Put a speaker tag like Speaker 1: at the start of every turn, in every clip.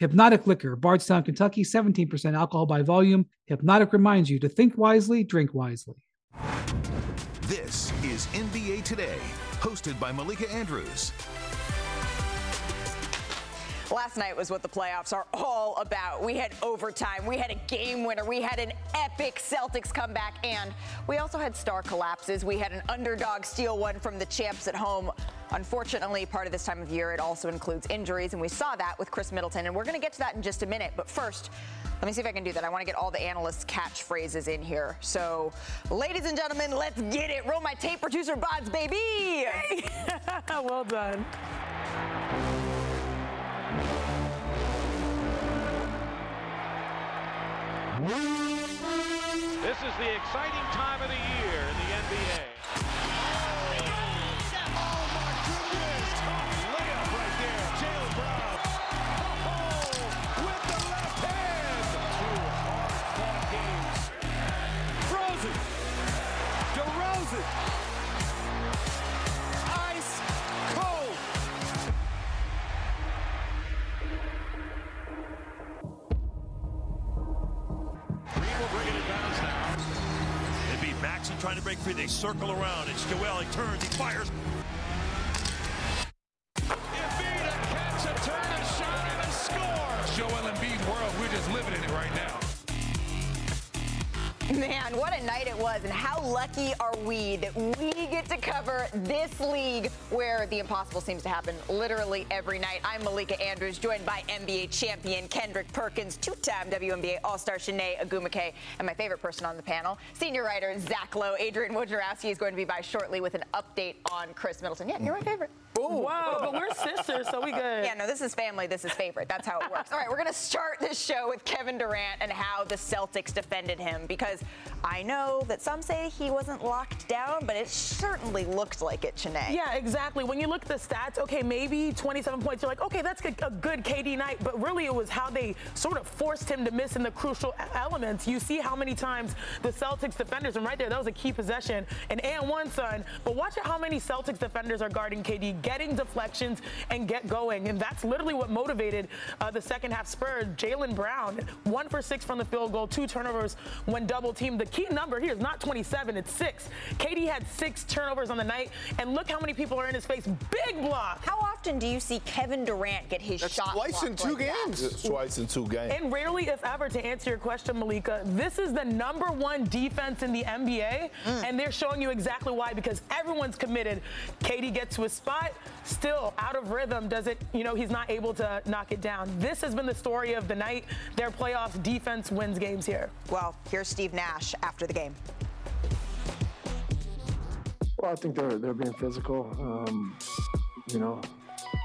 Speaker 1: Hpnotiq Liquor, Bardstown, Kentucky, 17% alcohol by volume. Hpnotiq reminds you to think wisely, drink wisely.
Speaker 2: This is NBA Today, hosted by Malika Andrews.
Speaker 3: Last night was what the playoffs are all about. We had overtime, we had a game winner, we had an epic Celtics comeback, and we also had star collapses. We had an underdog steal one from the champs at home. Unfortunately, part of this time of year, it also includes injuries, and we saw that with Khris Middleton. And we're going to get to that in just a minute. But first, let me see if I can do that. I want to get all the analysts' catchphrases in here. So, ladies and gentlemen, let's get it. Roll my tape, producer Bods, baby.
Speaker 4: well done.
Speaker 5: This is the exciting time of the year in the NBA.
Speaker 6: They circle around. It's Joel. He turns. He fires.
Speaker 7: Embiid a catch, a turn, a shot, and a score. Joel Embiid world, we're just living in it right now.
Speaker 3: Man, what a night it was, and how lucky are we that we get to cover this league where the impossible seems to happen literally every night. I'm Malika Andrews, joined by NBA champion Kendrick Perkins, two-time WNBA All-Star Chiney Ogwumike, and my favorite person on the panel, senior writer Zach Lowe. Adrian Wojnarowski is going to be by shortly with an update on Khris Middleton. Yeah, you're my favorite.
Speaker 4: Whoa, but we're sisters, so we good.
Speaker 3: Yeah, no, this is family. This is favorite. That's how it works. All right, we're going to start this show with Kevin Durant and how the Celtics defended him because I know that some say he wasn't locked down, but it certainly looked like it, Chiney.
Speaker 4: Yeah, exactly. When you look at the stats, okay, maybe 27 points, you're like, okay, that's a a good KD night, but really it was how they sort of forced him to miss in the crucial elements. You see how many times the Celtics defenders, and right there, that was a key possession, an and one, son. But watch out how many Celtics defenders are guarding KD, getting deflections and get going. And that's literally what motivated uh, the second half Spurs. Jaylen Brown, one for six from the field goal, two turnovers when double teamed. The key number here is not 27, it's six. KD had six turnovers on the night, and look how many people are in his face. Big block.
Speaker 3: How often do you see Kevin Durant get his
Speaker 8: That's
Speaker 3: shot
Speaker 8: twice in two
Speaker 3: like
Speaker 8: games.
Speaker 9: Twice in two games.
Speaker 4: And rarely, if ever, to answer your question, Malika, this is the number one defense in the NBA, and they're showing you exactly why because everyone's committed. KD gets to his spot, still out of rhythm, does it, you know, he's not able to knock it down. This has been the story of the night. Their playoffs defense wins games here.
Speaker 3: Well, here's Steve Nash after the game.
Speaker 10: Well, I think they're they're being physical. Um, you know,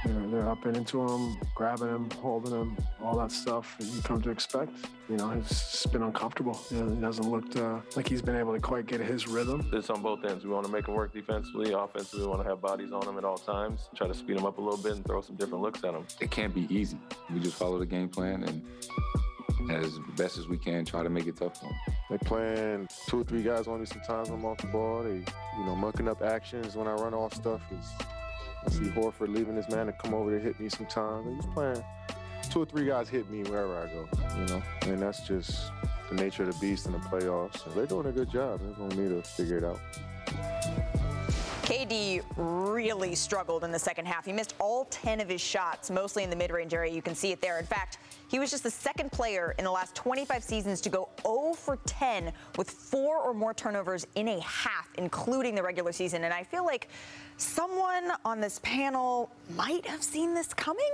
Speaker 10: they're, they're up and into him, grabbing him, holding him, all that stuff that you come to expect. You know, it's been uncomfortable. You know, he doesn't look uh, like he's been able to quite get his rhythm.
Speaker 11: It's on both ends. We want to make him work defensively, offensively. We want to have bodies on him at all times. Try to speed him up a little bit and throw some different looks at him.
Speaker 12: It can't be easy. We just follow the game plan and as best as we can try to make it tough for them.
Speaker 9: They playing two or three guys on me sometimes when I'm off the ball. They, you know, mucking up actions when I run off stuff. Is I see Horford leaving his man to come over to hit me sometimes. They just playing two or three guys hit me wherever I go, you know, and that's just the nature of the beast in the playoffs. They're doing a good job. They're going to need to figure it out.
Speaker 3: KD really struggled in the second half. He missed all 10 of his shots, mostly in the mid-range area. You can see it there. In fact, he was just the second player in the last 25 seasons to go 0 for 10 with four or more turnovers in a half, including the regular season. And I feel like someone on this panel might have seen this coming.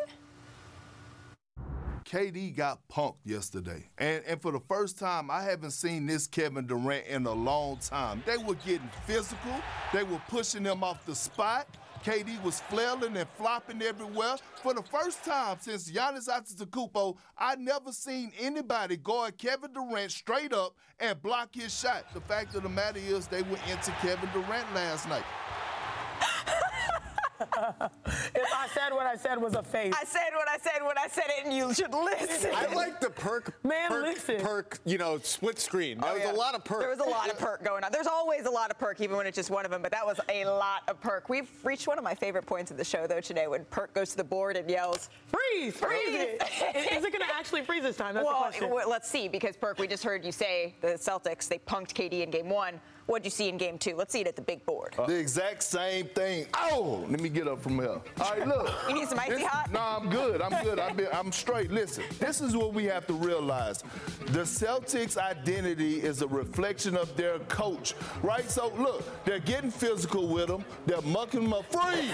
Speaker 13: KD got punked yesterday. And, and for the first time, I haven't seen this Kevin Durant in a long time. They were getting physical, they were pushing him off the spot. KD was flailing and flopping everywhere. For the first time since Giannis Antetokounmpo, I never seen anybody guard Kevin Durant straight up and block his shot. The fact of the matter is they went into Kevin Durant last night.
Speaker 4: If I said what I said was a face.
Speaker 3: I said what I said when I said it, and you should listen.
Speaker 8: I like the perk,
Speaker 4: Man,
Speaker 8: perk,
Speaker 4: listen.
Speaker 8: perk, you know, split screen. There
Speaker 3: Oh,
Speaker 8: was
Speaker 3: yeah.
Speaker 8: a lot of perk.
Speaker 3: There was a lot of perk going on. There's always a lot of perk, even when it's just one of them, but that was a lot of perk. We've reached one of my favorite points of the show, though, today, when perk goes to the board and yells,
Speaker 4: Freeze! Freeze it!
Speaker 3: Freeze!
Speaker 4: Is it going to actually freeze this time? That's the question.
Speaker 3: w- let's see, because Perk, we just heard you say the Celtics, they punked KD in game one. What'd you see in game two? Let's see it at the big board.
Speaker 13: The exact same thing. Oh, let me get up from here. All right, look.
Speaker 3: You need some icy
Speaker 13: This-
Speaker 3: hot?
Speaker 13: No, I'm good. I'm good. I've been, I'm straight. Listen, this is what we have to realize. The Celtics' identity is a reflection of their coach, right? So look, they're getting physical with him. They're mucking him up. Freeze!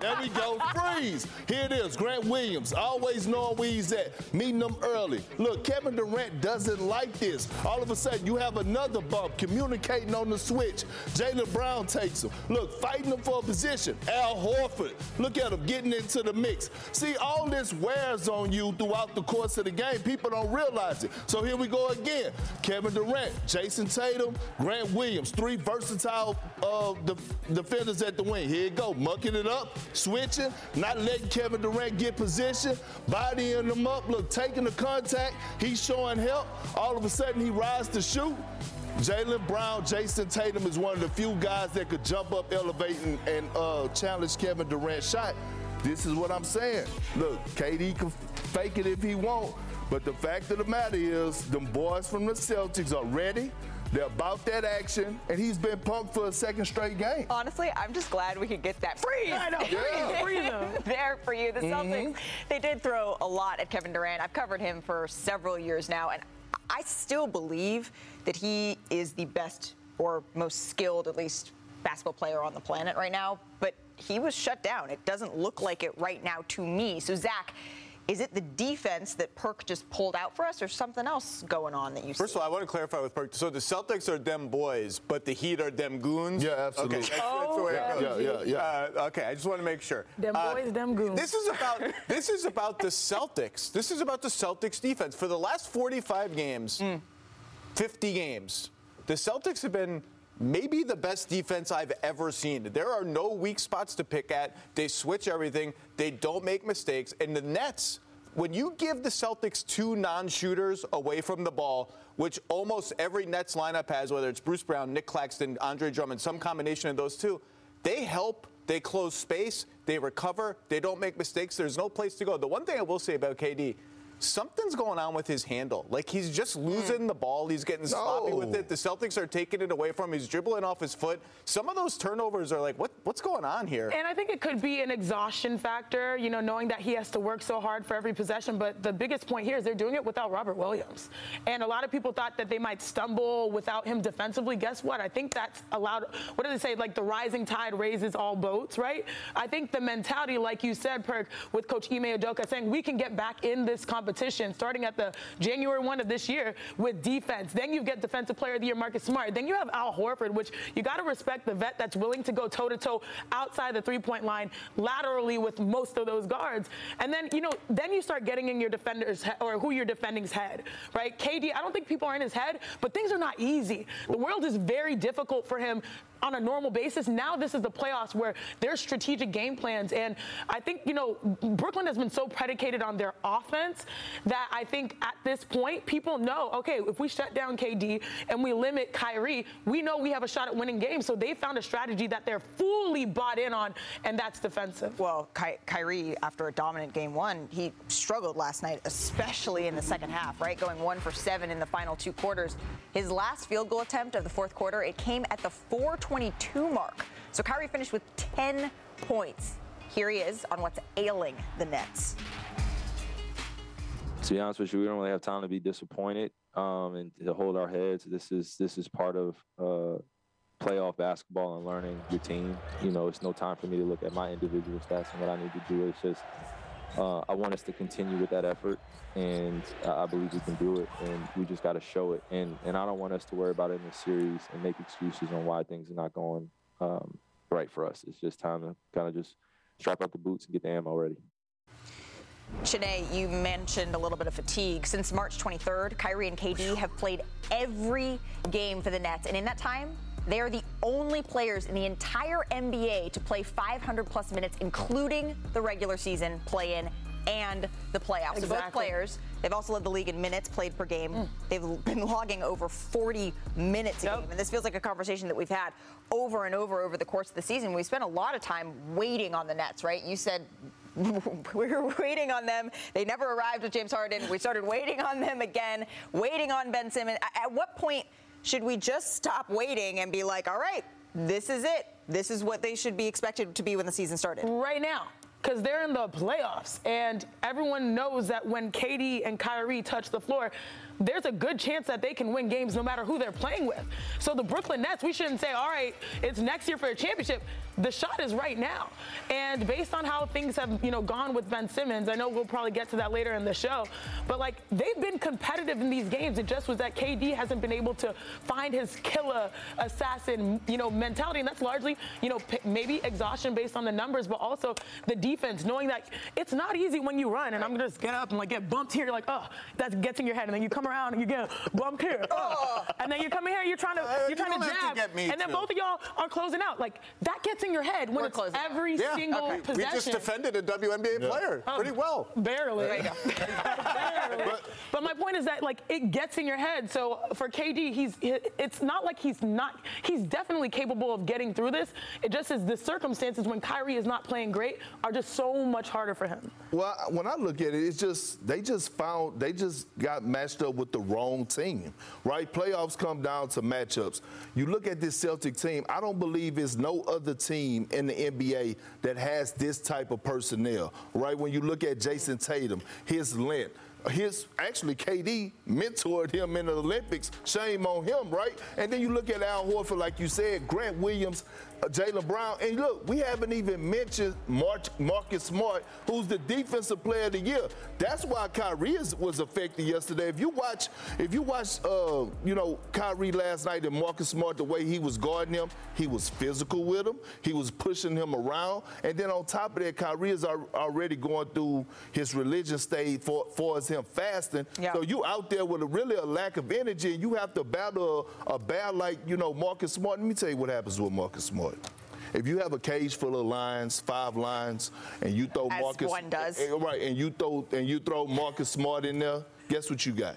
Speaker 13: there we go. Freeze. Here it is. Grant Williams, always knowing where he's at, meeting them early. Look, Kevin Durant doesn't like this. All of a sudden, you have another bump, communicating on the switch. Jaylen Brown takes him. Look, fighting him for a position. Al Horford, look at him getting into the mix. See, all this wears on you throughout the course of the game. People don't realize it. So here we go again. Kevin Durant, Jayson Tatum, Grant Williams, three versatile uh, def- defenders at the wing. Here you go, mucking it up, switching, not letting Kevin Durant get position, bodying him up. Look, taking the contact. He's showing help. All of a sudden, he rises to shoot. Jaylen Brown, Jayson Tatum is one of the few guys that could jump up, elevate, and, and uh, challenge Kevin Durant's shot. This is what I'm saying. Look, KD can fake it if he want, but the fact of the matter is, them boys from the Celtics are ready. They're about that action, and he's been punked for a second straight game.
Speaker 3: Honestly, I'm just glad we could get that freeze.
Speaker 4: I know.
Speaker 13: Yeah.
Speaker 4: Freeze him.
Speaker 3: there for you. The Celtics,
Speaker 13: Mhm.
Speaker 3: they did throw a lot at Kevin Durant. I've covered him for several years now, and I still believe that he is the best or most skilled, at least, basketball player on the planet right now. But he was shut down. It doesn't look like it right now to me. So, Zach, is it the defense that Perk just pulled out for us, or something else going on that you
Speaker 8: First
Speaker 3: see?
Speaker 8: of all, I want to clarify with Perk. So the Celtics are them boys, but the Heat are them goons.
Speaker 13: Yeah, absolutely.
Speaker 8: Okay, that's, that's the way
Speaker 13: Yeah,
Speaker 8: it goes.
Speaker 13: yeah, yeah,
Speaker 8: Uh, okay, I just want to make sure.
Speaker 4: Them
Speaker 8: Uh,
Speaker 4: boys, them goons.
Speaker 8: This is about this is about the Celtics. This is about the Celtics defense. For the last 45 games, 50 games, the Celtics have been maybe the best defense I've ever seen. There are no weak spots to pick at. They switch everything. They don't make mistakes. And the Nets, when you give the Celtics two non-shooters away from the ball, which almost every Nets lineup has, whether it's Bruce Brown, Nic Claxton, Andre Drummond, some combination of those two, they help. They close space. They recover. They don't make mistakes. There's no place to go. The one thing I will say about KD, something's going on with his handle. Like he's just hmm. losing the ball. He's getting sloppy with it. The Celtics are taking it away from him. He's dribbling off his foot. Some of those turnovers are like, what, what's going on here?
Speaker 4: And I think it could be an exhaustion factor, you know, knowing that he has to work so hard for every possession. But the biggest point here is they're doing it without Robert Williams. And a lot of people thought that they might stumble without him defensively. Guess what? I think that's allowed. What do they say? Like the rising tide raises all boats, right? I think the mentality, like you said, Perk, with Coach Ime Udoka saying we can get back in this competition starting at the January 1 of this year with defense. Then you get Defensive Player of the Year Marcus Smart. Then you have Al Horford, which you got to respect the vet that's willing to go toe to toe outside the three point line laterally with most of those guards. And then, you know, then you start getting in your defender's or who you're defending's head, right? KD, I don't think people are in his head, but things are not easy. The world is very difficult for him on a normal basis. Now this is the playoffs where there's strategic game plans. And I think, you know, Brooklyn has been so predicated on their offense that I think at this point, people know, okay, if we shut down KD and we limit Kyrie, we know we have a shot at winning games. So they found a strategy that they're fully bought in on, and that's defensive.
Speaker 3: Well, Ky- Kyrie, after a dominant game one, he struggled last night, especially in the second half, right? Going one for seven in the final two quarters. His last field goal attempt of the fourth quarter, it came at the 422 mark. So Kyrie finished with 10 points. Here he is on what's ailing the Nets.
Speaker 14: To be honest with you, we don't really have time to be disappointed um, and to hold our heads. This is this is part of uh, playoff basketball and learning your team. You know, it's no time for me to look at my individual stats and what I need to do. It's just uh, I want us to continue with that effort, and I believe we can do it. And we just got to show it. And and I don't want us to worry about it in the series and make excuses on why things are not going um, right for us. It's just time to kind of just strap out the boots and get the ammo ready.
Speaker 3: Chiney, you mentioned a little bit of fatigue. Since March 23rd, Kyrie and KD have played every game for the Nets, and in that time, they are the only players in the entire NBA to play 500 plus minutes, including the regular season play in and the playoffs.
Speaker 4: Exactly.
Speaker 3: So both players, they've also led the league in minutes played per game. Mm. They've been logging over 40 minutes a yep. game. And this feels like a conversation that we've had over and over over the course of the season. We spent a lot of time waiting on the Nets, right? You said we were waiting on them. They never arrived with James Harden. We started waiting on them again, waiting on Ben Simmons. At what point should we just stop waiting and be like, all right, this is it. This is what they should be expected to be when the season started?
Speaker 4: Right now because they're in the playoffs, and everyone knows that when KD and Kyrie touch the floor, there's a good chance that they can win games no matter who they're playing with. So the Brooklyn Nets, we shouldn't say, all right, it's next year for a championship. The shot is right now. And based on how things have, you know, gone with Ben Simmons, I know we'll probably get to that later in the show, but like they've been competitive in these games. It just was that KD hasn't been able to find his killer assassin, you know, mentality. And that's largely, you know, maybe exhaustion based on the numbers, but also the defense, knowing that it's not easy when you run and I'm gonna just get up and like get bumped here. You're like, oh, that gets in your head. And then you come around and you get bumped here. Oh. oh. And then you come in here, you're trying to, you're
Speaker 8: you
Speaker 4: trying to jab.
Speaker 8: To
Speaker 4: and then both of y'all are closing out. Like that gets in your head when
Speaker 3: We're
Speaker 4: it's
Speaker 3: closing
Speaker 4: every
Speaker 8: yeah.
Speaker 4: single
Speaker 8: okay.
Speaker 4: possession.
Speaker 8: We just defended a WNBA
Speaker 13: Yeah.
Speaker 8: player
Speaker 4: Um,
Speaker 8: pretty well.
Speaker 4: Barely. Barely.
Speaker 8: But-
Speaker 4: But my point is that like it gets in your head. So for KD, he's it's not like he's not. He's definitely capable of getting through this. It just is the circumstances when Kyrie is not playing great are just so much harder for him.
Speaker 13: Well, when I look at it, it's just they just found they just got matched up with the wrong team, right? Playoffs come down to matchups. You look at this Celtic team. I don't believe it's no other team in the NBA that has this type of personnel, right? When you look at Jayson Tatum, his length. His actually KD mentored him in the Olympics. Shame on him, right? And then you look at Al Horford, like you said, Grant Williams, Jaylen Brown, and look, we haven't even mentioned March, Marcus Smart, who's the defensive player of the year. That's why Kyrie is, was affected yesterday. If you watch, if you watch, uh, you know, Kyrie last night and Marcus Smart, the way he was guarding him, he was physical with him. He was pushing him around, and then on top of that, Kyrie is al- already going through his religion stage for, for as him fasting.
Speaker 3: Yeah.
Speaker 13: So you out there with a really a lack of energy, and you have to battle a, a bad like you know Marcus Smart. Let me tell you what happens with Marcus Smart. If you have a cage full of lions, five lions, and you throw
Speaker 3: As
Speaker 13: Marcus
Speaker 3: one does.
Speaker 13: eh, right, and you throw and you throw Marcus Smart in there, guess what you got?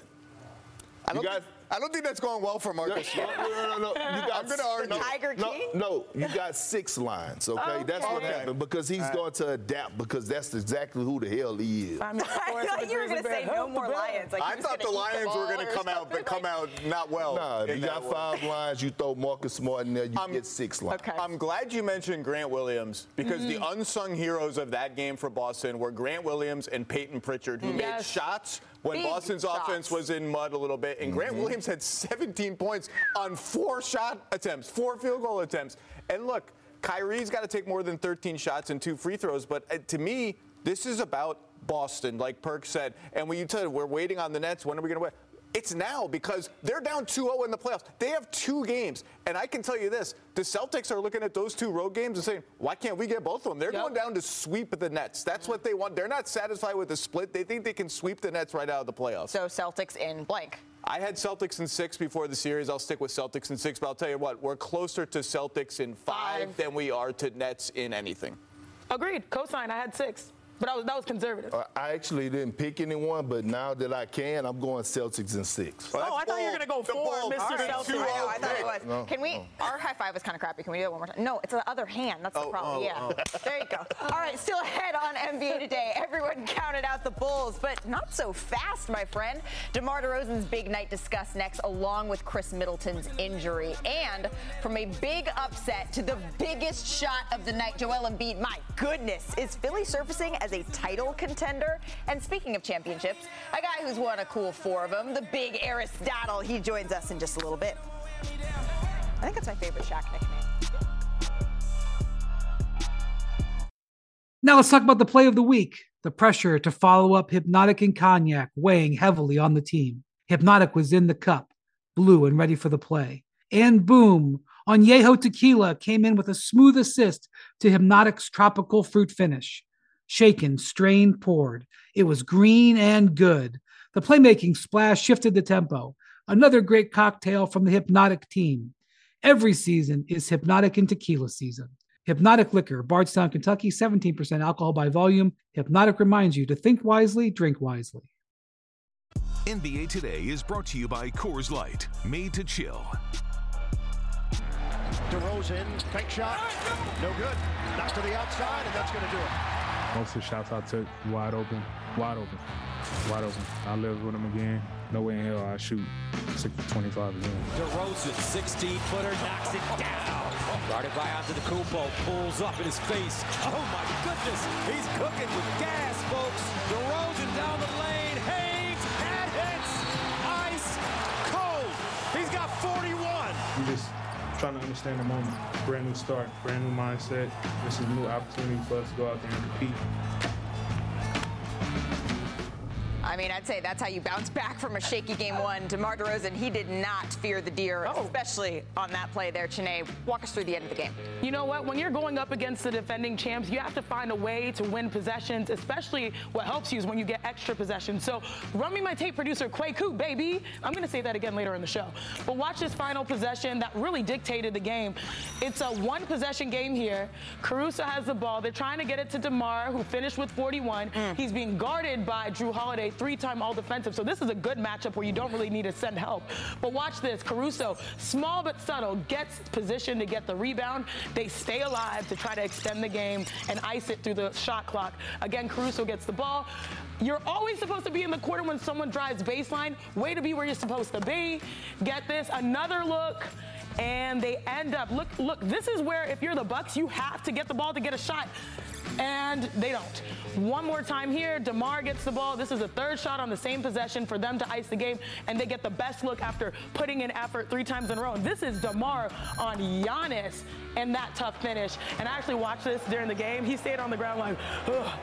Speaker 13: You got-
Speaker 8: I don't think that's going well for Marcus.
Speaker 13: No, no, no, no, no. You got,
Speaker 8: I'm gonna argue.
Speaker 13: No,
Speaker 3: Tiger
Speaker 13: no,
Speaker 3: King?
Speaker 13: No, you got six lines. Okay, that's what
Speaker 3: Okay.
Speaker 13: happened because he's going to adapt because that's exactly who the hell he is.
Speaker 4: I, mean,
Speaker 3: I thought you were going to say no more Lions. Like
Speaker 8: I thought the
Speaker 3: gonna eat
Speaker 8: Lions were going to come out, but come out not well.
Speaker 13: Nah, you got five lines. You throw Marcus Smart in there, you
Speaker 8: I'm-
Speaker 13: get six lines.
Speaker 3: Okay.
Speaker 8: I'm glad you mentioned Grant Williams because the unsung heroes of that game for Boston were Grant Williams and Payton Pritchard, who made
Speaker 4: Yes.
Speaker 8: shots when
Speaker 3: Big
Speaker 8: Boston's
Speaker 3: shots.
Speaker 8: offense was in mud a little bit. And Grant Williams had 17 points on four shot attempts, four field goal attempts. And look, Kyrie's got to take more than 13 shots and two free throws. But uh, to me, this is about Boston, like Perk said. And when you tell we're waiting on the Nets, when are we going to win? It's now because they're down 2-0 in the playoffs. They have two games, and I can tell you this: the Celtics are looking at those two road games and saying, "Why can't we get both of them?" They're
Speaker 4: Yep.
Speaker 8: going down to sweep the Nets. That's what they want. They're not satisfied with the split. They think they can sweep the Nets right out of the playoffs.
Speaker 3: So Celtics in blank.
Speaker 8: I had Celtics in six before the series. I'll stick with Celtics in six, but I'll tell you what: we're closer to Celtics in five,
Speaker 4: Five.
Speaker 8: than we are to Nets in anything.
Speaker 4: Agreed. Cosign. I had six, but I was, that was conservative.
Speaker 13: Uh, I actually didn't pick anyone, but now that I can, I'm going Celtics in six.
Speaker 4: oh, I thought you were gonna go
Speaker 8: The
Speaker 4: four,
Speaker 8: bold-
Speaker 4: Mr.
Speaker 8: All right,
Speaker 4: Celtics.
Speaker 3: I know,
Speaker 8: oh
Speaker 3: I thought it
Speaker 8: pick.
Speaker 3: was.
Speaker 13: No,
Speaker 3: Can we? Our high five was kind of crappy. Can we do that one more time? No, it's the other hand. That's the
Speaker 8: Oh,
Speaker 3: problem.
Speaker 8: oh,
Speaker 3: yeah. There you go. All right, still ahead on NBA today. Everyone counted out the Bulls, but not so fast, my friend. DeMar DeRozan's big night discussed next, along with Khris Middleton's injury. And from a big upset to the biggest shot of the night, Joel Embiid. My goodness, is Philly surfacing as a title contender? And speaking of championships, a guy who's won a cool four of them, the big Aristotle. He joins us in just a little bit. I think that's my favorite Shaq nickname.
Speaker 1: Now let's talk about the play of the week. The pressure to follow up Hpnotiq and Cognac weighing heavily on the team. Hpnotiq was in the cup, blue and ready for the play. And boom, Añejo Tequila came in with a smooth assist to Hpnotiq's tropical fruit finish. Shaken, strained, poured. It was green and good. The playmaking splash shifted the tempo. Another great cocktail from the Hpnotiq team. Every season is Hpnotiq and Tequila season. Hpnotiq Liquor, Bardstown, Kentucky, 17% alcohol by volume. Hpnotiq reminds you to think wisely, drink wisely.
Speaker 2: NBA Today is brought to you by Coors Light, made to chill.
Speaker 15: DeRozan, fake shot, no good. Knocked to the outside, and that's going to do it.
Speaker 16: Most of the shots I took wide open, wide open, wide open. I live with them again. No way in hell I shoot 25 again.
Speaker 17: DeRozan, 16 footer, knocks it down. Guarded by Antetokounmpo, pulls up in his face. Oh my goodness, he's cooking with gas, folks. DeRozan down the lane, Haynes, that hits, ice cold. He's got 41.
Speaker 16: You just trying to understand the moment. Brand new start, brand new mindset. This is a new opportunity for us to go out there and compete.
Speaker 3: I mean, I'd say that's how you bounce back from a shaky game one. DeMar DeRozan, he did not fear the deer, oh. especially on that play there. Chiney, walk us through the end of the game.
Speaker 4: You know what? When you're going up against the defending champs, you have to find a way to win possessions, especially what helps you is when you get extra possessions. So run me my tape producer, Quay Coop, baby. I'm going to say that again later in the show. But watch this final possession that really dictated the game. It's a one possession game here. Caruso has the ball. They're trying to get it to DeMar, who finished with 41. Mm. He's being guarded by Jrue Holiday three-time all defensive. So this is a good matchup where you don't really need to send help. But watch this. Caruso, small but subtle, gets positioned to get the rebound. They stay alive to try to extend the game and ice it through the shot clock. Again, Caruso gets the ball. You're always supposed to be in the quarter when someone drives baseline. Way to be where you're supposed to be. Get this, another look and they end up look look this is where if you're the bucks you have to get the ball to get a shot and they don't. One more time here, DeMar gets the ball. This is a third shot on the same possession for them to ice the game, and they get the best look after putting in effort three times in a row. This is DeMar on Giannis and that tough finish. And I actually watched this during the game. He stayed on the ground like,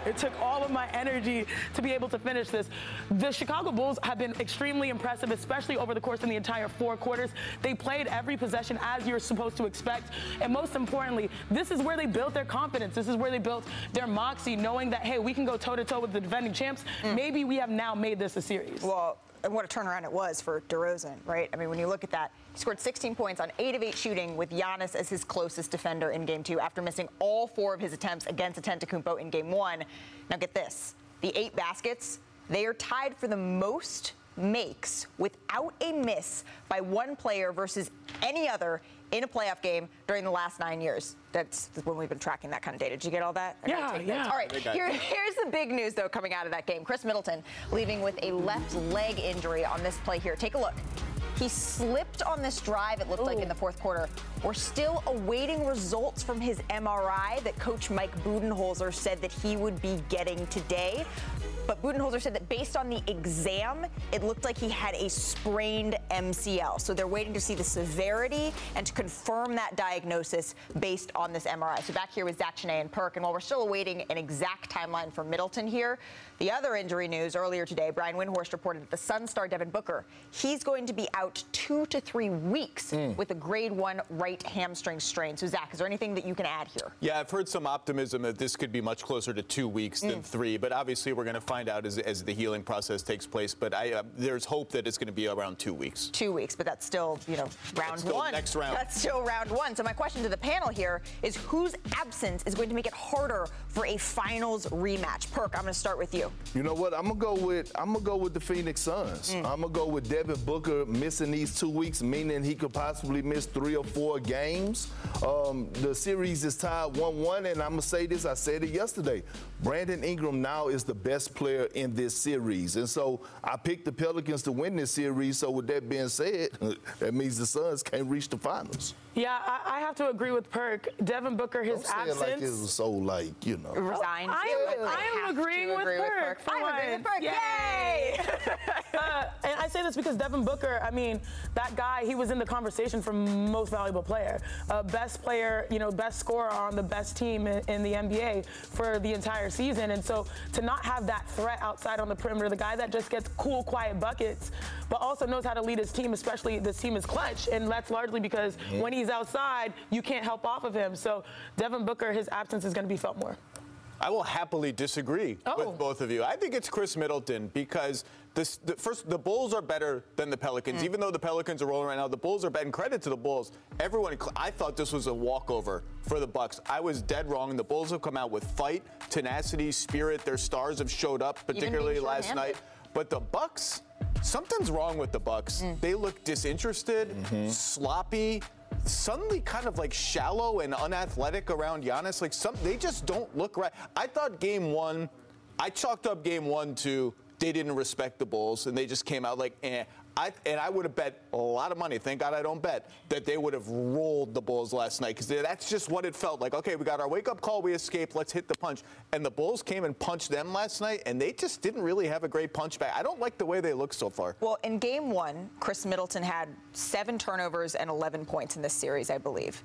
Speaker 4: it took all of my energy to be able to finish this. The Chicago Bulls have been extremely impressive, especially over the course of the entire four quarters. They played every possession as you're supposed to expect. And most importantly, this is where they built their confidence. This is where they built their moxie, knowing that, hey, we can go toe to toe with the defending champs. Mm. Maybe we have now made this a series.
Speaker 3: Well, and what a turnaround it was for DeRozan, right? I mean, when you look at that, he scored 16 points on 8 of 8 shooting with Giannis as his closest defender in game two after missing all four of his attempts against Antetokounmpo in game one. Now get this, the eight baskets, they are tied for the most makes without a miss by one player versus any other in a playoff game during the last nine years. That's when we've been tracking that kind of data. Did you get all that?
Speaker 4: Yeah, yeah.
Speaker 3: All right, Here, here's the big news, though, coming out of that game. Khris Middleton leaving with a left leg injury on this play here. Take a look. He slipped on this drive, it looked Ooh. like, in the fourth quarter. We're still awaiting results from his MRI that coach Mike Budenholzer said that he would be getting today. But Budenholzer said that based on the exam, it looked like he had a sprained MCL. So they're waiting to see the severity and to confirm that diagnosis based on this MRI. So back here with Zach Chiney and Perk. And while we're still awaiting an exact timeline for Middleton here, the other injury news earlier today, Brian Windhorst reported that the Sun star Devin Booker, he's going to be out two to three weeks mm. with a grade one right hamstring strain. So Zach, is there anything that you can add here?
Speaker 8: Yeah, I've heard some optimism that this could be much closer to two weeks than mm. three, but obviously we're going to find out as, as the healing process takes place. But I, uh, there's hope that it's going to be around two weeks.
Speaker 3: Two weeks, but that's still, you know, round one.
Speaker 8: Next round.
Speaker 3: That's still round one. So my question to the panel here is whose absence is going to make it harder for a finals rematch? Perk, I'm going to start with you.
Speaker 13: You know what? I'm gonna go with I'm gonna go with the Phoenix Suns. Mm. I'm gonna go with Devin Booker missing these two weeks, meaning he could possibly miss three or four games. Um, the series is tied one-one, and I'm gonna say this. I said it yesterday. Brandon Ingram now is the best player in this series, and so I picked the Pelicans to win this series. So with that being said, that means the Suns can't reach the finals.
Speaker 4: Yeah, I, I have to agree with Perk. Devin Booker, his
Speaker 13: Don't
Speaker 4: absence.
Speaker 13: Say it like it was so like you know.
Speaker 3: Resigned.
Speaker 4: I am, I am agreeing with,
Speaker 3: agree
Speaker 4: Perk.
Speaker 3: with Perk. I'm agreeing with Perk. Yay!
Speaker 4: uh, and I say this because Devin Booker. I mean, that guy. He was in the conversation for most valuable player, uh, best player. You know, best scorer on the best team in, in the NBA for the entire season. And so to not have that threat outside on the perimeter, the guy that just gets cool, quiet buckets, but also knows how to lead his team. Especially this team is clutch, and that's largely because mm-hmm. when he he's outside, you can't help off of him. So Devin Booker, his absence is going to be felt more.
Speaker 8: I will happily disagree
Speaker 4: Oh.
Speaker 8: with both of you. I think it's Chris Middleton because this, the first the Bulls are better than the Pelicans. Mm. Even though the Pelicans are rolling right now, the Bulls are better. And credit to the Bulls. Everyone, I thought this was a walkover for the Bucks. I was dead wrong. The Bulls have come out with fight, tenacity, spirit. Their stars have showed up,
Speaker 3: being
Speaker 8: particularly last night. But the Bucks, something's wrong with the Bucks. Mm. They look disinterested, mm-hmm. sloppy, suddenly kind of like shallow and unathletic around Giannis. Like some, they just don't look right. I thought Game One, I chalked up Game One to they didn't respect the Bulls and they just came out like, eh. I, and I would have bet a lot of money. Thank God I don't bet that they would have rolled the Bulls last night because that's just what it felt like. Okay, we got our wake up call, we escaped. Let's hit the punch. And the Bulls came and punched them last night, and they just didn't really have a great punch back. I don't like the way they look so far.
Speaker 3: Well, in game one, Khris Middleton had seven turnovers and 11 points in this series, I believe.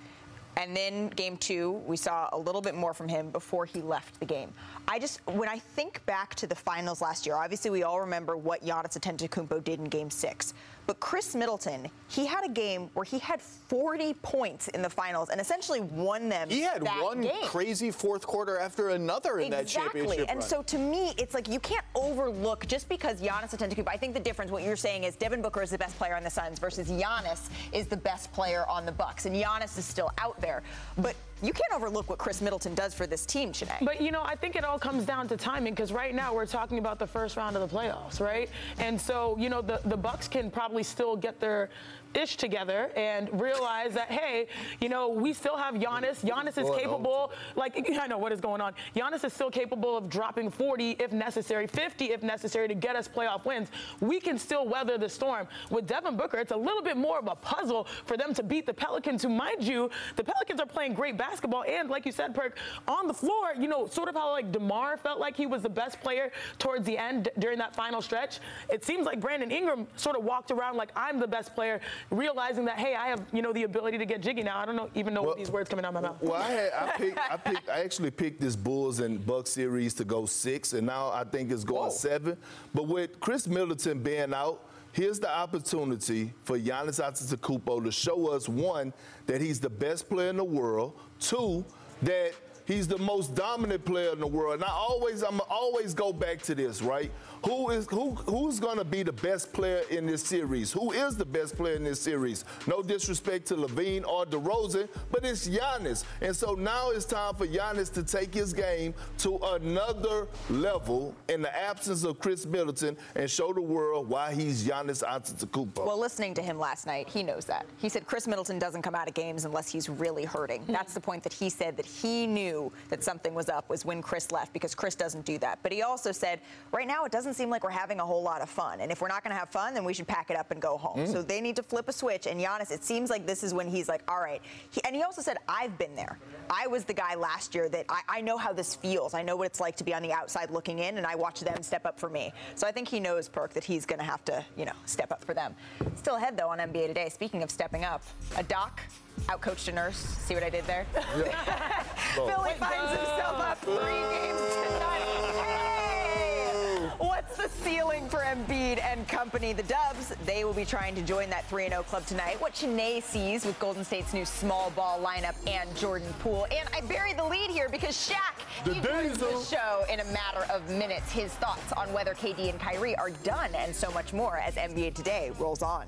Speaker 3: And then game two, we saw a little bit more from him before he left the game. I just, when I think back to the finals last year, obviously we all remember what Giannis Antetokounmpo did in game six. But Khris Middleton, he had a game where he had 40 points in the finals and essentially won them.
Speaker 8: He had
Speaker 3: that
Speaker 8: one
Speaker 3: game.
Speaker 8: crazy fourth quarter after another in that
Speaker 3: Exactly.
Speaker 8: championship
Speaker 3: And
Speaker 8: run.
Speaker 3: so to me, it's like you can't overlook just because Giannis Antetokounmpo. I think the difference, what you're saying, is Devin Booker is the best player on the Suns versus Giannis is the best player on the Bucks, and Giannis is still out there. But you can't overlook what Khris Middleton does for this team, Chiney.
Speaker 4: But you know, I think it all comes down to timing because right now we're talking about the first round of the playoffs, right? And so you know, the the Bucks can probably still get their ish together and realize that hey, you know, we still have Giannis. Giannis is capable. Like I know what is going on. Giannis is still capable of dropping 40 if necessary, 50 if necessary to get us playoff wins. We can still weather the storm. With Devin Booker, it's a little bit more of a puzzle for them to beat the Pelicans, who, mind you, the Pelicans are playing great basketball and, like you said, Perk, on the floor. You know, sort of how like Demar felt like he was the best player towards the end d- during that final stretch. It seems like Brandon Ingram sort of walked around like I'm the best player, realizing that hey, I have you know the ability to get jiggy now. I don't know even know what these words coming out of my mouth.
Speaker 13: Well, I had I picked I picked I actually picked this Bulls and Bucks series to go six, and now I think it's going seven. But with Khris Middleton being out, here's the opportunity for Giannis Antetokounmpo to show us one that he's the best player in the world, two that he's the most dominant player in the world. And I always I'm always go back to this, right? Who is who who's going to be the best player in this series? Who is the best player in this series? No disrespect to LaVine or DeRozan, but it's Giannis. And so now it's time for Giannis to take his game to another level in the absence of Khris Middleton and show the world why he's Giannis Antetokounmpo.
Speaker 3: Well, listening to him last night, he knows that. He said Khris Middleton doesn't come out of games unless he's really hurting. That's the point that he said that he knew that something was up was when Khris left because Khris doesn't do that. But he also said, right now it doesn't seem like we're having a whole lot of fun. And if we're not going to have fun, then we should pack it up and go home.
Speaker 18: Mm.
Speaker 3: So they need to flip a switch. And Giannis, it seems like this is when he's like, all right. He, and he also said, I've been there. I was the guy last year that I, I know how this feels. I know what it's like to be on the outside looking in, and I watch them step up for me. So I think he knows, Perk, that he's going to have to, you know, step up for them. Still ahead, though, on NBA Today. Speaking of stepping up, a doc outcoached a nurse. See what I did there? Philly finds himself up three games tonight. Hey! What's the ceiling for Embiid and company? The Dubs, they will be trying to join that 3 0 club tonight. What Chiney sees with Golden State's new small ball lineup and Jordan Poole. And I buried the lead here because Shaq,
Speaker 13: The
Speaker 3: he joins the show in a matter of minutes. His thoughts on whether KD and Kyrie are done and so much more as NBA Today rolls on.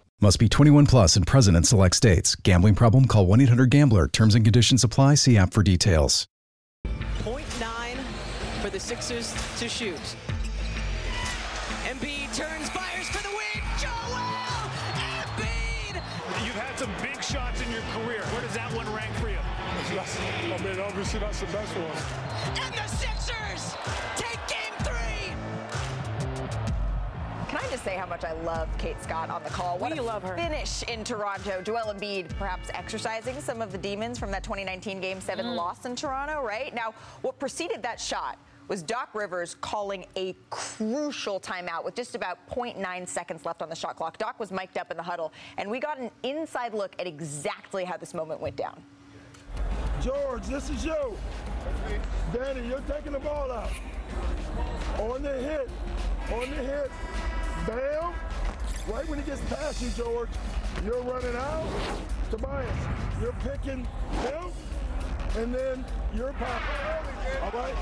Speaker 19: Must be 21 plus and present in select states. Gambling problem? Call 1 800 Gambler. Terms and conditions apply. See app for details.
Speaker 20: Point nine for the Sixers to shoot. Embiid turns, fires for the win. Joel Embiid.
Speaker 21: You've had some big shots in your career. Where does that one rank for you?
Speaker 22: I mean, obviously that's the best one.
Speaker 3: I just say how much I love Kate Scott on the call? What
Speaker 4: We
Speaker 3: a
Speaker 4: love her.
Speaker 3: finish in Toronto. Joel Embiid perhaps exercising some of the demons from that 2019 Game 7
Speaker 4: Mm.
Speaker 3: loss in Toronto, right? Now, what preceded that shot was Doc Rivers calling a crucial timeout with just about 0.9 seconds left on the shot clock. Doc was mic'd up in the huddle, and we got an inside look at exactly how this moment went down.
Speaker 22: George, this is you. Danny, you're taking the ball out. On the hit. On the hit. Bam. Right when he gets past you, George, you're running out. Tobias, you're picking him, and then you're popping. All right?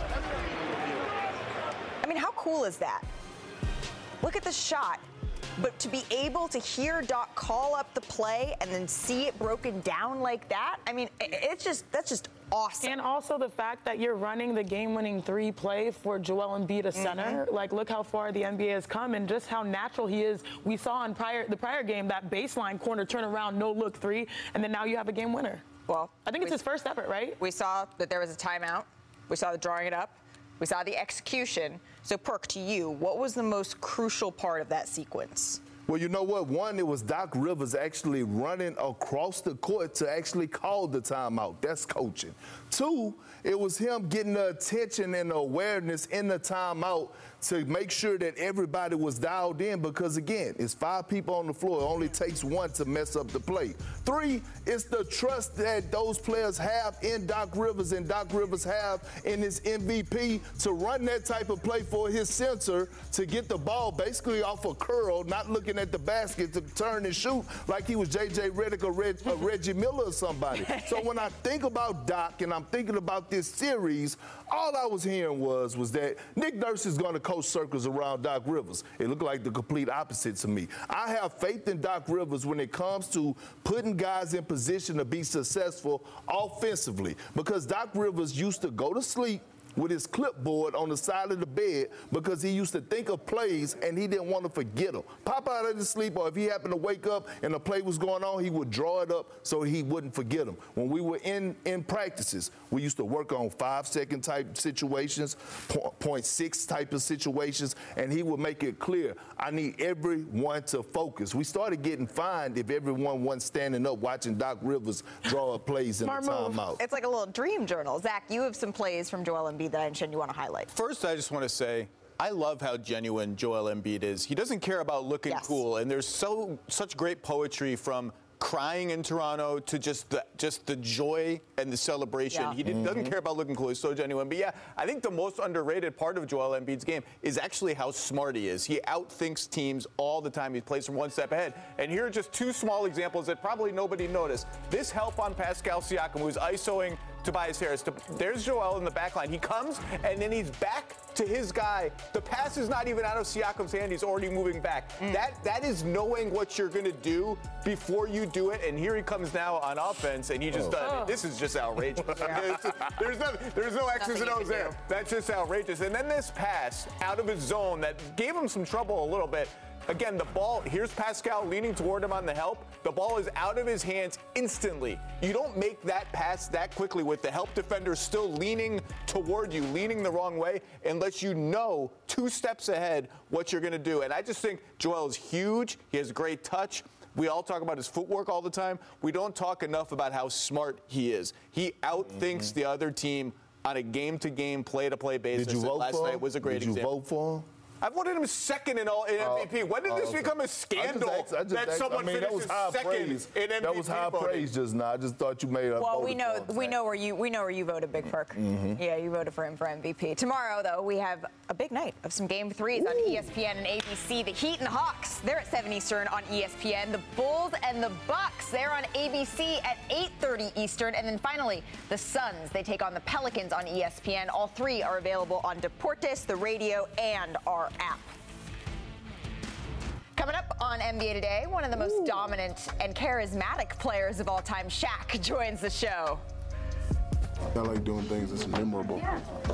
Speaker 3: I mean, how cool is that? Look at the shot. But to be able to hear Doc call up the play and then see it broken down like that, I mean, it's just that's just awesome.
Speaker 4: And also the fact that you're running the game-winning three play for Joel Embiid a center.
Speaker 3: Mm-hmm.
Speaker 4: Like, look how far the NBA has come and just how natural he is. We saw in prior the prior game that baseline corner turnaround, no look three, and then now you have a game winner.
Speaker 3: Well,
Speaker 4: I think it's his first effort, right?
Speaker 3: We saw that there was a timeout. We saw the drawing it up. We saw the execution. So, Perk, to you, what was the most crucial part of that sequence?
Speaker 13: Well, you know what? One, it was Doc Rivers actually running across the court to actually call the timeout. That's coaching. Two, it was him getting the attention and the awareness in the timeout to make sure that everybody was dialed in because, again, it's five people on the floor. It only takes one to mess up the play. Three, it's the trust that those players have in Doc Rivers and Doc Rivers have in his MVP to run that type of play for his center to get the ball basically off a curl, not looking at the basket to turn and shoot like he was J.J. Redick or, Reg, or Reggie Miller or somebody. so when I think about Doc and I'm thinking about this series, all I was hearing was was that Nick Nurse is going to coach circles around Doc Rivers. It looked like the complete opposite to me. I have faith in Doc Rivers when it comes to putting guys in position to be successful offensively because Doc Rivers used to go to sleep with his clipboard on the side of the bed because he used to think of plays and he didn't want to forget them. Pop out of his sleep, or if he happened to wake up and a play was going on, he would draw it up so he wouldn't forget them. When we were in in practices, we used to work on five second type situations, po- point six type of situations, and he would make it clear. I need everyone to focus. We started getting fined if everyone wasn't standing up watching Doc Rivers draw up plays in the timeout.
Speaker 3: It's like a little dream journal. Zach, you have some plays from Joel Embiid that I understand you want to highlight.
Speaker 8: First, I just want to say I love how genuine Joel Embiid is. He doesn't care about looking cool, and there's so such great poetry from crying in Toronto to just the just the joy and the celebration.
Speaker 23: Yeah.
Speaker 8: He didn't, doesn't
Speaker 23: mm-hmm.
Speaker 8: care about looking cool. He's so genuine. But yeah, I think the most underrated part of Joel Embiid's game is actually how smart he is. He outthinks teams all the time. He plays from one step ahead. And here are just two small examples that probably nobody noticed. This help on Pascal Siakam, who's isoing Tobias Harris. There's Joel in the back line. He comes and then he's back to his guy. The pass is not even out of Siakam's hand. He's already moving back. That that is knowing what you're gonna do before you do it. And here he comes now on offense, and he just
Speaker 23: Oh.
Speaker 8: does.
Speaker 23: Oh.
Speaker 8: This is just outrageous. There's, there's no, there's no X's and
Speaker 23: Nothing
Speaker 8: O's there. That's just outrageous. And then this pass out of his zone that gave him some trouble a little bit. Again, the ball, here's Pascal leaning toward him on the help. The ball is out of his hands instantly. You don't make that pass that quickly with the help defender still leaning toward you, leaning the wrong way, unless you know two steps ahead what you're going to do. And I just think Joel is huge. He has great touch. We all talk about his footwork all the time. We don't talk enough about how smart he is. He outthinks mm-hmm. the other team on a game-to-game, play-to-play basis.
Speaker 13: Did you vote
Speaker 8: last
Speaker 13: for
Speaker 8: night was a great
Speaker 13: Did you
Speaker 8: example.
Speaker 13: vote for him?
Speaker 8: I voted him second in all in MVP. when did
Speaker 13: Oh,
Speaker 8: this
Speaker 13: okay.
Speaker 8: become a
Speaker 13: just
Speaker 8: scandal
Speaker 13: asked- I just
Speaker 8: that someone
Speaker 13: I mean, that was
Speaker 8: finishes
Speaker 13: high
Speaker 8: second
Speaker 13: praise.
Speaker 8: in MVP
Speaker 13: That was high
Speaker 8: voting?
Speaker 13: praise just now. I just thought you made a
Speaker 3: Well, we know we know where you we know where you voted, Big Perk.
Speaker 13: Mhm.
Speaker 3: Yeah, you voted for him for MVP. Tomorrow, though, we have a big night of some Game Threes on ESPN and ABC. The Heat and the Hawks, they're at 7 Eastern on ESPN. The Bulls and the Bucks, they're on ABC at 8:30 Eastern. And then finally, the Suns, they take on the Pelicans on ESPN. All three are available on Deportes, the radio, and our app. Coming up on NBA Today, one of the most dominant and charismatic players of all time, Shaq, joins the show.
Speaker 22: I like doing things that's memorable.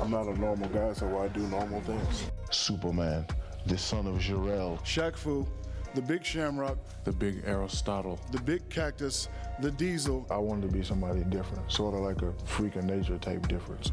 Speaker 22: I'm not a normal guy, so I do normal things.
Speaker 9: Superman, the son of Jarrell.
Speaker 22: Shaq Fu, the big shamrock,
Speaker 16: The big Aristotle.
Speaker 22: the big cactus, the diesel.
Speaker 9: I wanted to be somebody different, sort of like a freak of nature type difference.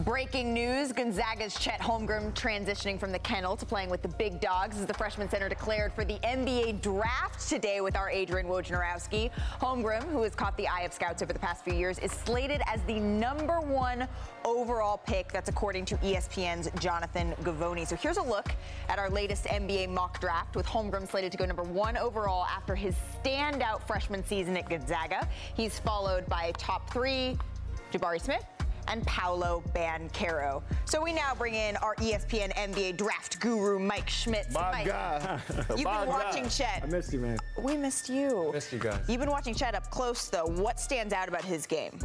Speaker 3: Breaking news Gonzaga's Chet Holmgren transitioning from the kennel to playing with the big dogs as the freshman center declared for the NBA draft today with our Adrian Wojnarowski. Holmgren, who has caught the eye of scouts over the past few years, is slated as the number one overall pick. That's according to ESPN's Jonathan Givony. So here's a look at our latest NBA mock draft with Holmgren slated to go number one overall after his standout freshman season at Gonzaga. He's followed by top three, Jabari Smith and Paolo Banchero. So we now bring in our ESPN NBA draft guru, Mike Schmitz.
Speaker 23: My
Speaker 3: Mike,
Speaker 23: guy.
Speaker 3: You've
Speaker 23: My
Speaker 3: been watching
Speaker 23: guy.
Speaker 3: Chet.
Speaker 23: I missed you, man.
Speaker 3: We missed you.
Speaker 23: Missed you guys.
Speaker 3: You've been watching Chet up close, though. What stands out about his game?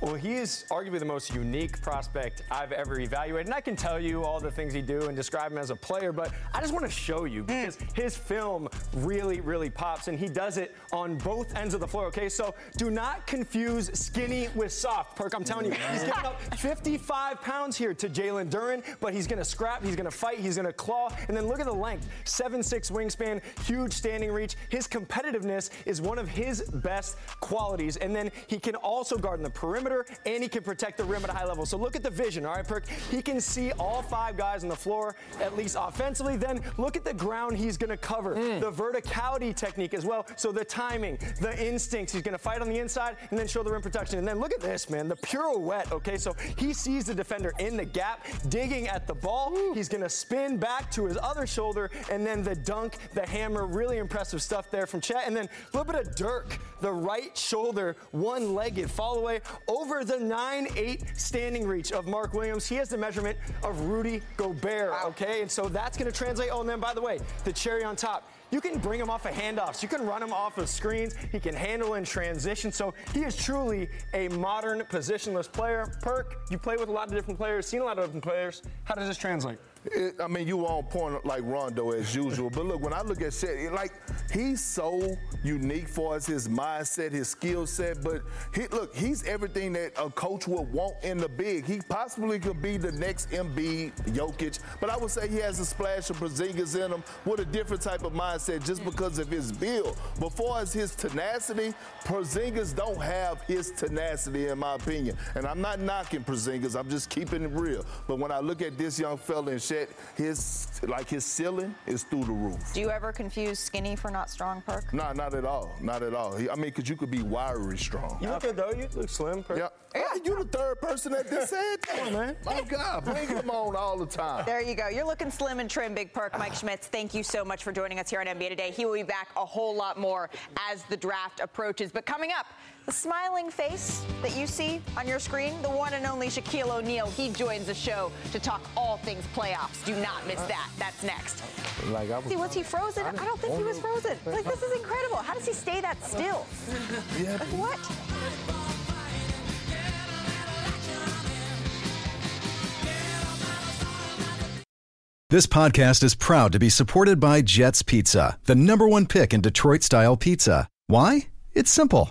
Speaker 23: Well, he is arguably the most unique prospect I've ever evaluated. And I can tell you all the things he do and describe him as a player, but I just want to show you because hmm. his film really, really pops, and he does it on both ends of the floor, okay? So do not confuse skinny with soft. Perk, I'm telling you, he's giving up 55 pounds here to Jalen Duren, but he's going to scrap, he's going to fight, he's going to claw, and then look at the length 7'6 wingspan, huge standing reach. His competitiveness is one of his best qualities, and then he can also guard in the perimeter and he can protect the rim at a high level. So look at the vision, all right, Perk? He can see all five guys on the floor, at least offensively. Then look at the ground he's going to cover, hmm. the verticality technique as well. So the timing, the instincts. He's going to fight on the inside and then show the rim protection. And then look at this, man, the pirouette, okay? So he sees the defender in the gap, digging at the ball. He's going to spin back to his other shoulder and then the dunk, the hammer, really impressive stuff there from Chet. And then a little bit of Dirk, the right shoulder, one legged, fall away over the 9-8 standing reach of Mark Williams. He has the measurement of Rudy Gobert, okay? And so that's going to translate. Oh, and then by the way, the cherry on top. You can bring him off of handoffs. You can run him off of screens. He can handle in transition. So he is truly a modern positionless player. Perk, you play with a lot of different players, seen a lot of different players. How does this translate?
Speaker 13: It, I mean, you were on point like Rondo as usual. But look, when I look at Chet, it, like he's so unique for us, his mindset, his skill set. But he, look, he's everything that a coach would want in the big. He possibly could be the next Embiid, Jokic. But I would say he has a splash of Porzingis in him with a different type of mindset just because of his build. But far as his tenacity, Porzingis don't have his tenacity in my opinion. And I'm not knocking Porzingis. I'm just keeping it real. But when I look at this young fella Chet, his like his ceiling is through the roof.
Speaker 3: Do you ever confuse skinny for not strong, Perk?
Speaker 13: Nah, not at all. Not at all. I mean, because you could be wiry strong.
Speaker 23: You look good though. You look slim. Perk.
Speaker 13: Yeah. Hey, you the third person that just said that. man. My God, bring him on all the time.
Speaker 3: There you go. You're looking slim and trim, Big Perk. Mike Schmitz, thank you so much for joining us here on NBA Today. He will be back a whole lot more as the draft approaches. But coming up, the smiling face that you see on your screen, the one and only Shaquille O'Neal. He joins the show to talk all things playoffs. Do not miss that. That's next.
Speaker 9: Like I was,
Speaker 3: See, was he frozen? I don't think he was frozen. Like, this is incredible. How does he stay that still?
Speaker 13: Yeah.
Speaker 3: Like, what?
Speaker 19: This podcast is proud to be supported by Jets Pizza, the number one pick in Detroit style pizza. Why? It's simple.